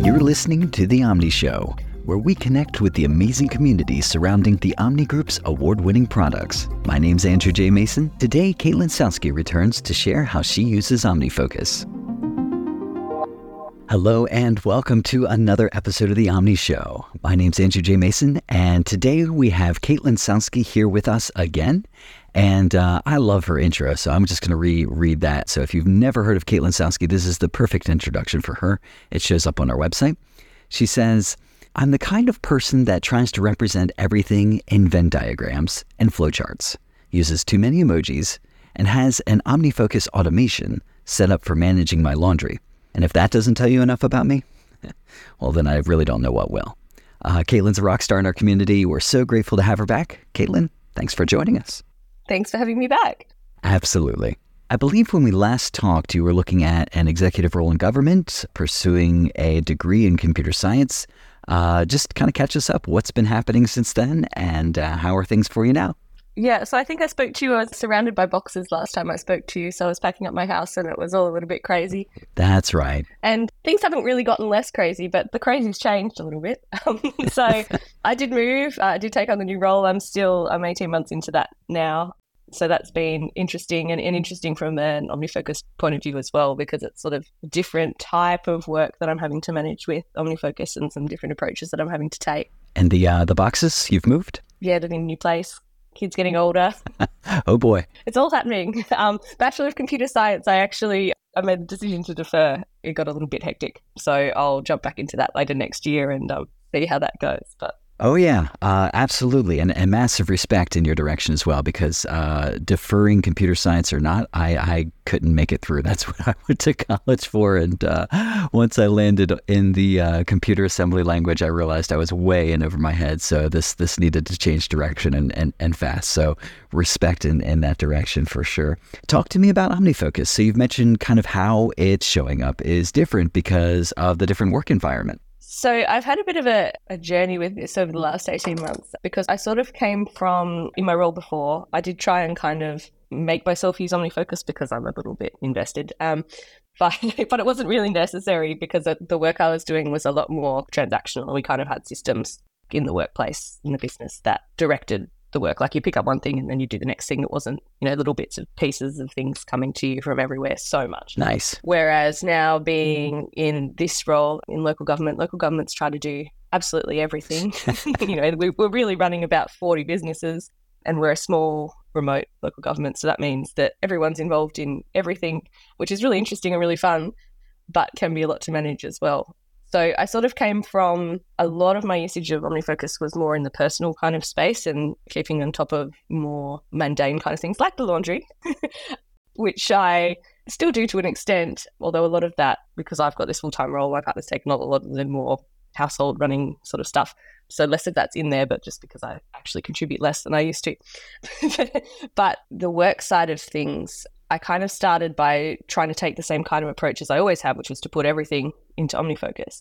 You're listening to The Omni Show, where we connect with the amazing community surrounding the Omni Group's award winning products. My name's Andrew J. Mason. Today, Kaitlin Salzke returns to share how she uses OmniFocus. Hello and welcome to another episode of the Omni Show. My name's Andrew J. Mason, and today we have Kaitlin Salzke here with us again. And uh, I love her intro, so I'm just going to reread that. So if you've never heard of Kaitlin Salzke, this is the perfect introduction for her. It shows up on our website. She says, I'm the kind of person that tries to represent everything in Venn diagrams and flowcharts, uses too many emojis, and has an OmniFocus automation set up for managing my laundry. And if that doesn't tell you enough about me, well, then I really don't know what will. Uh, Kaitlin's a rock star in our community. We're so grateful to have her back. Kaitlin, thanks for joining us. Thanks for having me back. Absolutely. I believe when we last talked, you were looking at an executive role in government, pursuing a degree in computer science. Uh, just kind of catch us up. What's been happening since then, and uh, how are things for you now? Yeah, so I think I spoke to you. I was surrounded by boxes last time I spoke to you. So I was packing up my house and it was all a little bit crazy. That's right. And things haven't really gotten less crazy, but the crazy's changed a little bit. Um, so I did move. I did take on the new role. I'm still, I'm 18 months into that now. So that's been interesting and, and interesting from an OmniFocus point of view as well, because it's sort of a different type of work that I'm having to manage with OmniFocus and some different approaches that I'm having to take. And the uh, the boxes you've moved? Yeah, in a new place kids getting older. oh boy. It's all happening. Um, Bachelor of Computer Science, I actually I made the decision to defer. It got a little bit hectic. So I'll jump back into that later next year and um, see how that goes. But Oh yeah, uh, absolutely, and, and massive respect in your direction as well. Because uh, deferring computer science or not, I, I couldn't make it through. That's what I went to college for, and uh, once I landed in the uh, computer assembly language, I realized I was way in over my head. So this this needed to change direction and, and, and fast. So respect in, in that direction for sure. Talk to me about OmniFocus. So you've mentioned kind of how it's showing up is different because of the different work environment. So I've had a bit of a, a, journey with this over the last 18 months because I sort of came from, in my role before, I did try and kind of make myself use OmniFocus because I'm a little bit invested. Um, but, but it wasn't really necessary because the work I was doing was a lot more transactional. We kind of had systems in the workplace, in the business that directed the work. Like you pick up one thing and then you do the next thing. It wasn't, you know, little bits of pieces of things coming to you from everywhere so much. Nice. Whereas now being in this role in local government, local governments try to do absolutely everything. you know, we, we're really running about 40 businesses and we're a small remote local government. So that means that everyone's involved in everything, which is really interesting and really fun, but can be a lot to manage as well. So I sort of came from a lot of my usage of OmniFocus was more in the personal kind of space and keeping on top of more mundane kind of things like the laundry, which I still do to an extent, although a lot of that, because I've got this full time role, my partner's taken on a lot of the more household running sort of stuff. So less of that's in there, but just because I actually contribute less than I used to. but the work side of things, I kind of started by trying to take the same kind of approach as I always have, which was to put everything into OmniFocus.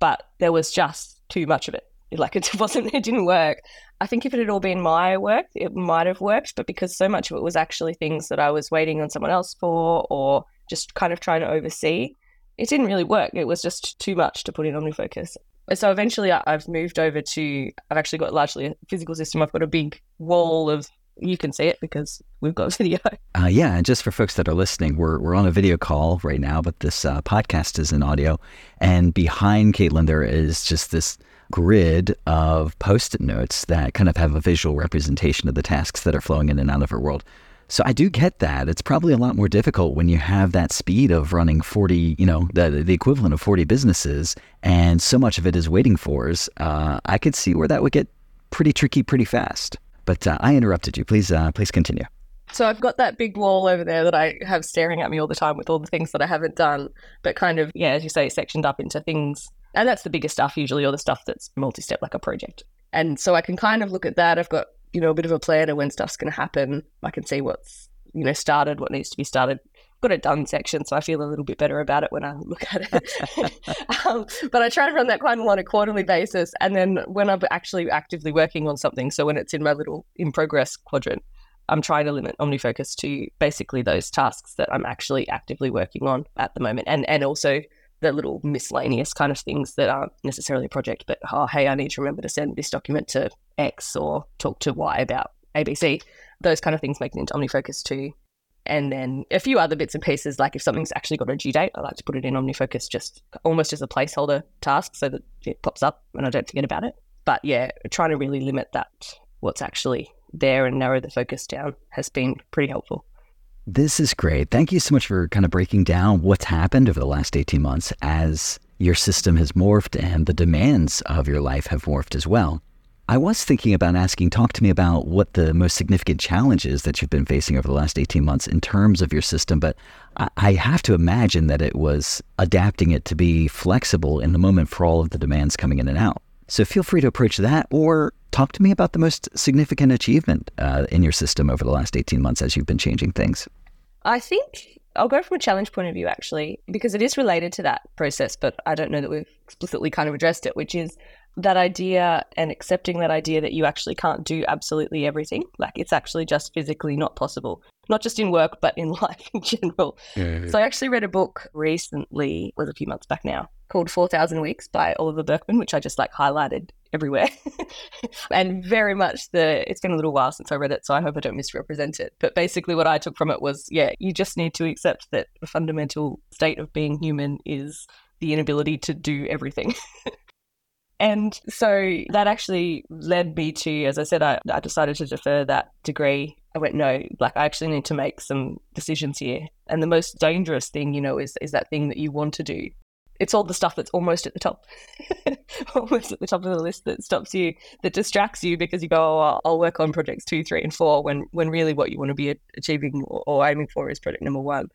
But there was just too much of it. Like it wasn't, it didn't work. I think if it had all been my work, it might have worked. But because so much of it was actually things that I was waiting on someone else for or just kind of trying to oversee, it didn't really work. It was just too much to put in OmniFocus. So eventually I've moved over to, I've actually got largely a physical system. I've got a big wall of you can see it because we've got video. Uh, yeah, and just for folks that are listening, we're we're on a video call right now, but this uh, podcast is in audio. And behind Kaitlin, there is just this grid of post-it notes that kind of have a visual representation of the tasks that are flowing in and out of her world. So I do get that. It's probably a lot more difficult when you have that speed of running 40, you know, the, the equivalent of 40 businesses, and so much of it is waiting for us. Uh, I could see where that would get pretty tricky pretty fast. But uh, I interrupted you. Please, uh, please continue. So I've got that big wall over there that I have staring at me all the time with all the things that I haven't done, but kind of, yeah, as you say, sectioned up into things. And that's the bigger stuff usually, or the stuff that's multi-step like a project. And so I can kind of look at that. I've got, you know, a bit of a plan of when stuff's going to happen. I can see what's, you know, started, what needs to be started, got a done section, so I feel a little bit better about it when I look at it. um, but I try to run that quite on a quarterly basis, and then when I'm actually actively working on something, so when it's in my little in progress quadrant, I'm trying to limit OmniFocus to basically those tasks that I'm actually actively working on at the moment, and and also the little miscellaneous kind of things that aren't necessarily a project, but oh, hey, I need to remember to send this document to X or talk to Y about ABC. Those kind of things make it into OmniFocus too. And then a few other bits and pieces, like if something's actually got a due date, I like to put it in OmniFocus just almost as a placeholder task so that it pops up and I don't forget about it. But yeah, trying to really limit that, what's actually there and narrow the focus down has been pretty helpful. This is great. Thank you so much for kind of breaking down what's happened over the last 18 months as your system has morphed and the demands of your life have morphed as well. I was thinking about asking, talk to me about what the most significant challenges that you've been facing over the last 18 months in terms of your system. But I have to imagine that it was adapting it to be flexible in the moment for all of the demands coming in and out. So feel free to approach that or talk to me about the most significant achievement uh, in your system over the last 18 months as you've been changing things. I think I'll go from a challenge point of view, actually, because it is related to that process, but I don't know that we've explicitly kind of addressed it, which is that idea and accepting that idea that you actually can't do absolutely everything. Like it's actually just physically not possible, not just in work, but in life in general. Yeah, yeah. So I actually read a book recently, was a few months back now, called 4,000 Weeks by Oliver Burkeman, which I just like highlighted everywhere. and very much the, it's been a little while since I read it, so I hope I don't misrepresent it. But basically, what I took from it was yeah, you just need to accept that the fundamental state of being human is the inability to do everything. and so that actually led me to, as I said, I, I decided to defer that degree I went, no, like I actually need to make some decisions here. And the most dangerous thing, you know, is is that thing that you want to do it's all the stuff that's almost at the top, almost at the top of the list that stops you, that distracts you because you go, oh, I'll work on projects two, three, and four when, when really what you want to be achieving or, aiming for is project number one,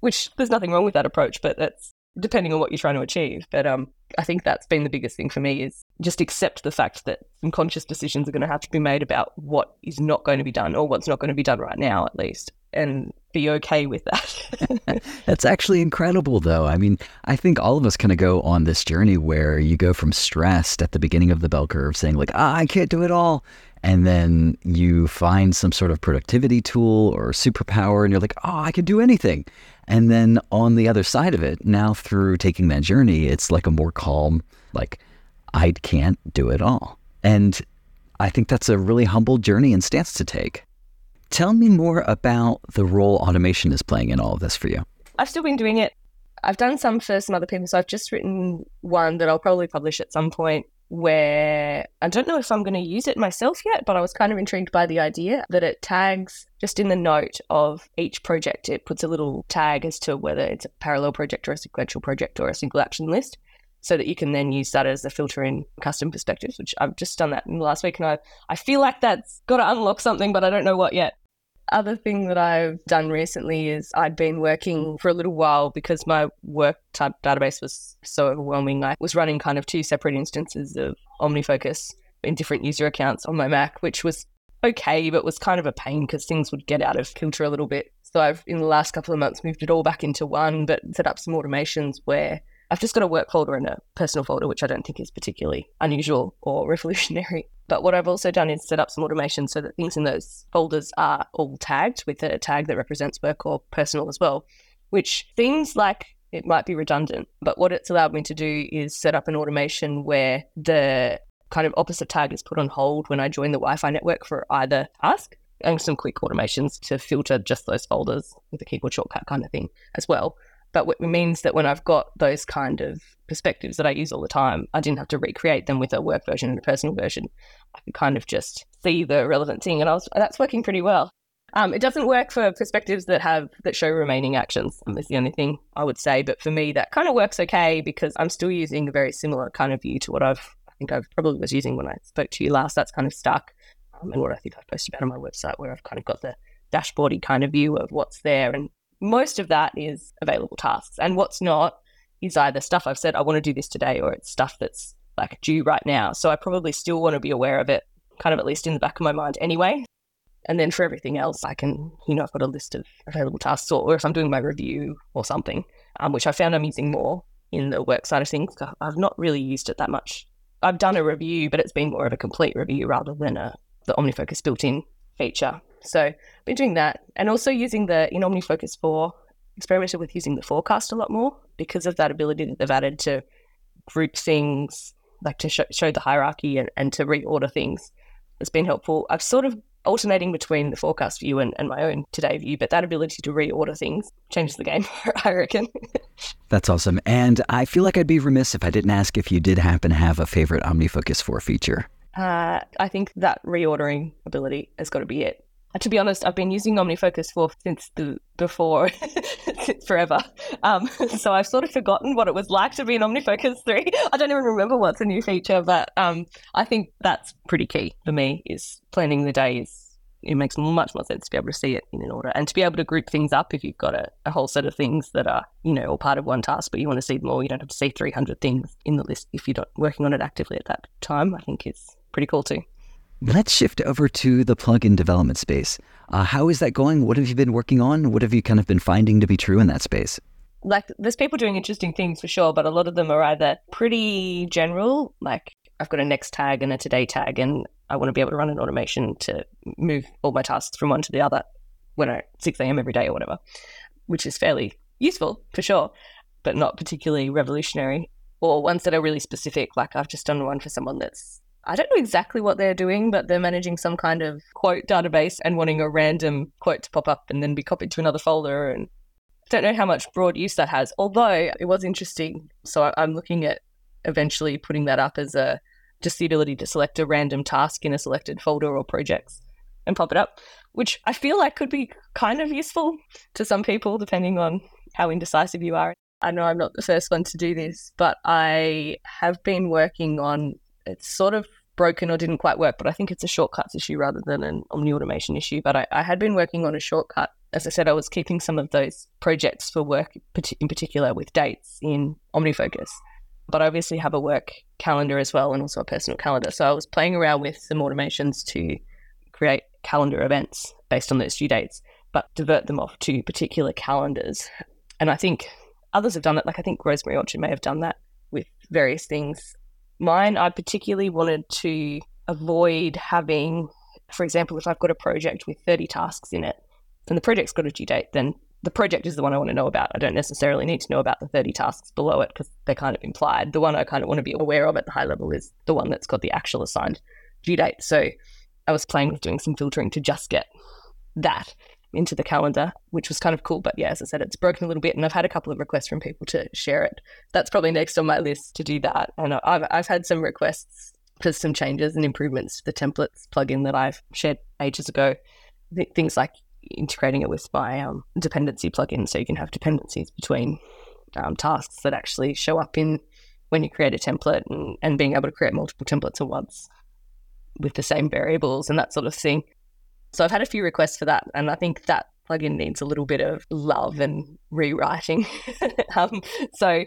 which there's nothing wrong with that approach, but that's depending on what you're trying to achieve. But um, I think that's been the biggest thing for me is just accept the fact that some conscious decisions are going to have to be made about what is not going to be done or what's not going to be done right now, at least and be okay with that. That's actually incredible, though. I mean, I think all of us kind of go on this journey where you go from stressed at the beginning of the bell curve, saying, like, ah, I can't do it all. And then you find some sort of productivity tool or superpower, and you're like, oh, I can do anything. And then on the other side of it, now through taking that journey, it's like a more calm, like, I can't do it all. And I think that's a really humble journey and stance to take. Tell me more about the role automation is playing in all of this for you. I've still been doing it. I've done some for some other people. So I've just written one that I'll probably publish at some point where I don't know if I'm going to use it myself yet, but I was kind of intrigued by the idea that it tags just in the note of each project, it puts a little tag as to whether it's a parallel project or a sequential project or a single action list so that you can then use that as a filter in custom perspectives, which I've just done that in the last week. And I, I feel like that's got to unlock something, but I don't know what yet. Other thing that I've done recently is I'd been working for a little while because my work type database was so overwhelming. I was running kind of two separate instances of OmniFocus in different user accounts on my Mac, which was okay, but was kind of a pain because things would get out of kilter a little bit. So I've, in the last couple of months, moved it all back into one, but set up some automations where I've just got a work folder and a personal folder, which I don't think is particularly unusual or revolutionary. But what I've also done is set up some automation so that things in those folders are all tagged with a tag that represents work or personal as well, which seems like it might be redundant. But what it's allowed me to do is set up an automation where the kind of opposite tag is put on hold when I join the Wi Fi network for either task and some quick automations to filter just those folders with a keyboard shortcut kind of thing as well. But it means that when I've got those kind of perspectives that I use all the time, I didn't have to recreate them with a work version and a personal version. I could kind of just see the relevant thing, and I was that's working pretty well. Um, it doesn't work for perspectives that have that show remaining actions. That's the only thing I would say. But for me, that kind of works okay because I'm still using a very similar kind of view to what I've I think I probably was using when I spoke to you last. That's kind of stuck, um, and what I think I posted about on my website, where I've kind of got the dashboardy kind of view of what's there and most of that is available tasks. And what's not is either stuff I've said, I want to do this today, or it's stuff that's like due right now. So I probably still want to be aware of it, kind of at least in the back of my mind anyway. And then for everything else, I can, you know, I've got a list of available tasks, or, or if I'm doing my review or something, um, which I found I'm using more in the work side of things. I've not really used it that much. I've done a review, but it's been more of a complete review rather than a the OmniFocus built-in feature. So I've been doing that and also using the in OmniFocus 4 experimented with using the forecast a lot more because of that ability that they've added to group things, like to show, show the hierarchy and, and to reorder things. It's been helpful. I've sort of alternating between the forecast view and, and my own today view, but that ability to reorder things changes the game, I reckon. That's awesome. And I feel like I'd be remiss if I didn't ask if you did happen to have a favorite OmniFocus 4 feature. Uh, I think that reordering ability has got to be it. To be honest, I've been using OmniFocus 4 since the before, forever. Um, so I've sort of forgotten what it was like to be in OmniFocus 3. I don't even remember what's a new feature, but um, I think that's pretty key for me is planning the day is It makes much more sense to be able to see it in an order and to be able to group things up if you've got a, a whole set of things that are, you know, all part of one task, but you want to see them all. You don't have to see 300 things in the list if you're not working on it actively at that time. I think is pretty cool too. Let's shift over to the plugin development space. Uh, how is that going? What have you been working on? What have you kind of been finding to be true in that space? Like, there's people doing interesting things for sure, but a lot of them are either pretty general, like I've got a next tag and a today tag, and I want to be able to run an automation to move all my tasks from one to the other when I 6 a.m. every day or whatever, which is fairly useful for sure, but not particularly revolutionary. Or ones that are really specific, like I've just done one for someone that's I don't know exactly what they're doing, but they're managing some kind of quote database and wanting a random quote to pop up and then be copied to another folder. And I don't know how much broad use that has, although it was interesting. So I'm looking at eventually putting that up as a just the ability to select a random task in a selected folder or projects and pop it up, which I feel like could be kind of useful to some people, depending on how indecisive you are. I know I'm not the first one to do this, but I have been working on it's sort of broken or didn't quite work, but I think it's a shortcuts issue rather than an Omni automation issue. But I, I, had been working on a shortcut. As I said, I was keeping some of those projects for work in particular with dates in OmniFocus. But I obviously have a work calendar as well and also a personal calendar. So I was playing around with some automations to create calendar events based on those due dates, but divert them off to particular calendars. And I think others have done it. Like I think Rosemary Orchard may have done that with various things Mine, I particularly wanted to avoid having, for example, if I've got a project with 30 tasks in it and the project's got a due date, then the project is the one I want to know about. I don't necessarily need to know about the 30 tasks below it because they're kind of implied. The one I kind of want to be aware of at the high level is the one that's got the actual assigned due date. So I was playing with doing some filtering to just get that into the calendar, which was kind of cool. But yeah, as I said, it's broken a little bit, and I've had a couple of requests from people to share it. That's probably next on my list to do that. And I've I've had some requests for some changes and improvements to the templates plugin that I've shared ages ago. Th- things like integrating it with my um, dependency plugin, so you can have dependencies between um, tasks that actually show up in when you create a template, and, and being able to create multiple templates at once with the same variables and that sort of thing. So I've had a few requests for that, and I think that plugin needs a little bit of love and rewriting. um, so uh,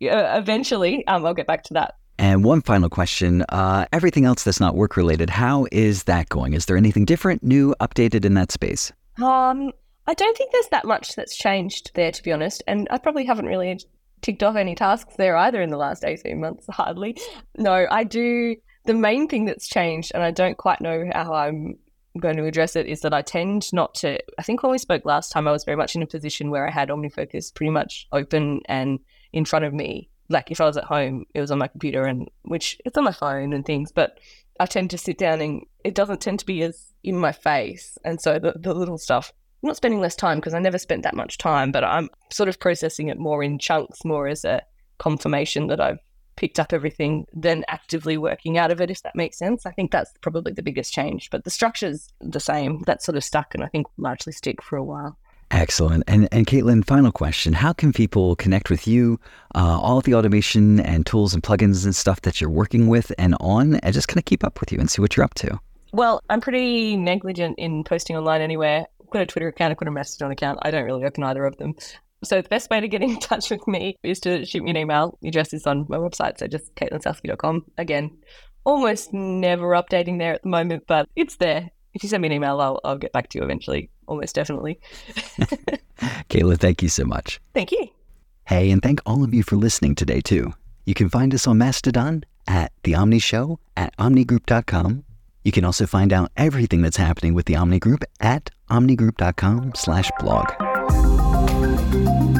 eventually, um, I'll get back to that. And one final question uh, everything else that's not work related, how is that going? Is there anything different, new, updated in that space? Um, I don't think there's that much that's changed there, to be honest. And I probably haven't really ticked off any tasks there either in the last 18 months, hardly. No, I do. The main thing that's changed, and I don't quite know how I'm going to address it is that I tend not to. I think when we spoke last time, I was very much in a position where I had OmniFocus pretty much open and in front of me. Like if I was at home, it was on my computer, and which it's on my phone and things. But I tend to sit down, and it doesn't tend to be as in my face. And so the the little stuff, I'm not spending less time because I never spent that much time, but I'm sort of processing it more in chunks, more as a confirmation that I've picked up everything than actively working out of it, if that makes sense. I think that's probably the biggest change. But the structure's the same. That's sort of stuck and I think largely stick for a while. Excellent. And, and Kaitlin, final question. How can people connect with you, uh, all of the automation and tools and plugins and stuff that you're working with and on, and just kind of keep up with you and see what you're up to? Well, I'm pretty negligent in posting online anywhere. I've got a Twitter account, I've got a Mastodon account. I don't really open either of them. So the best way to get in touch with me is to shoot me an email. The address is on my website, so just kaitlinsalzke.com. Again, almost never updating there at the moment, but it's there. If you send me an email, I'll, I'll get back to you eventually, almost definitely. Kayla, thank you so much. Thank you. Hey, and thank all of you for listening today, too. You can find us on Mastodon at The Omni Show at omnigroup.com. You can also find out everything that's happening with the Omni Group at omnigroup.com slash blog. You.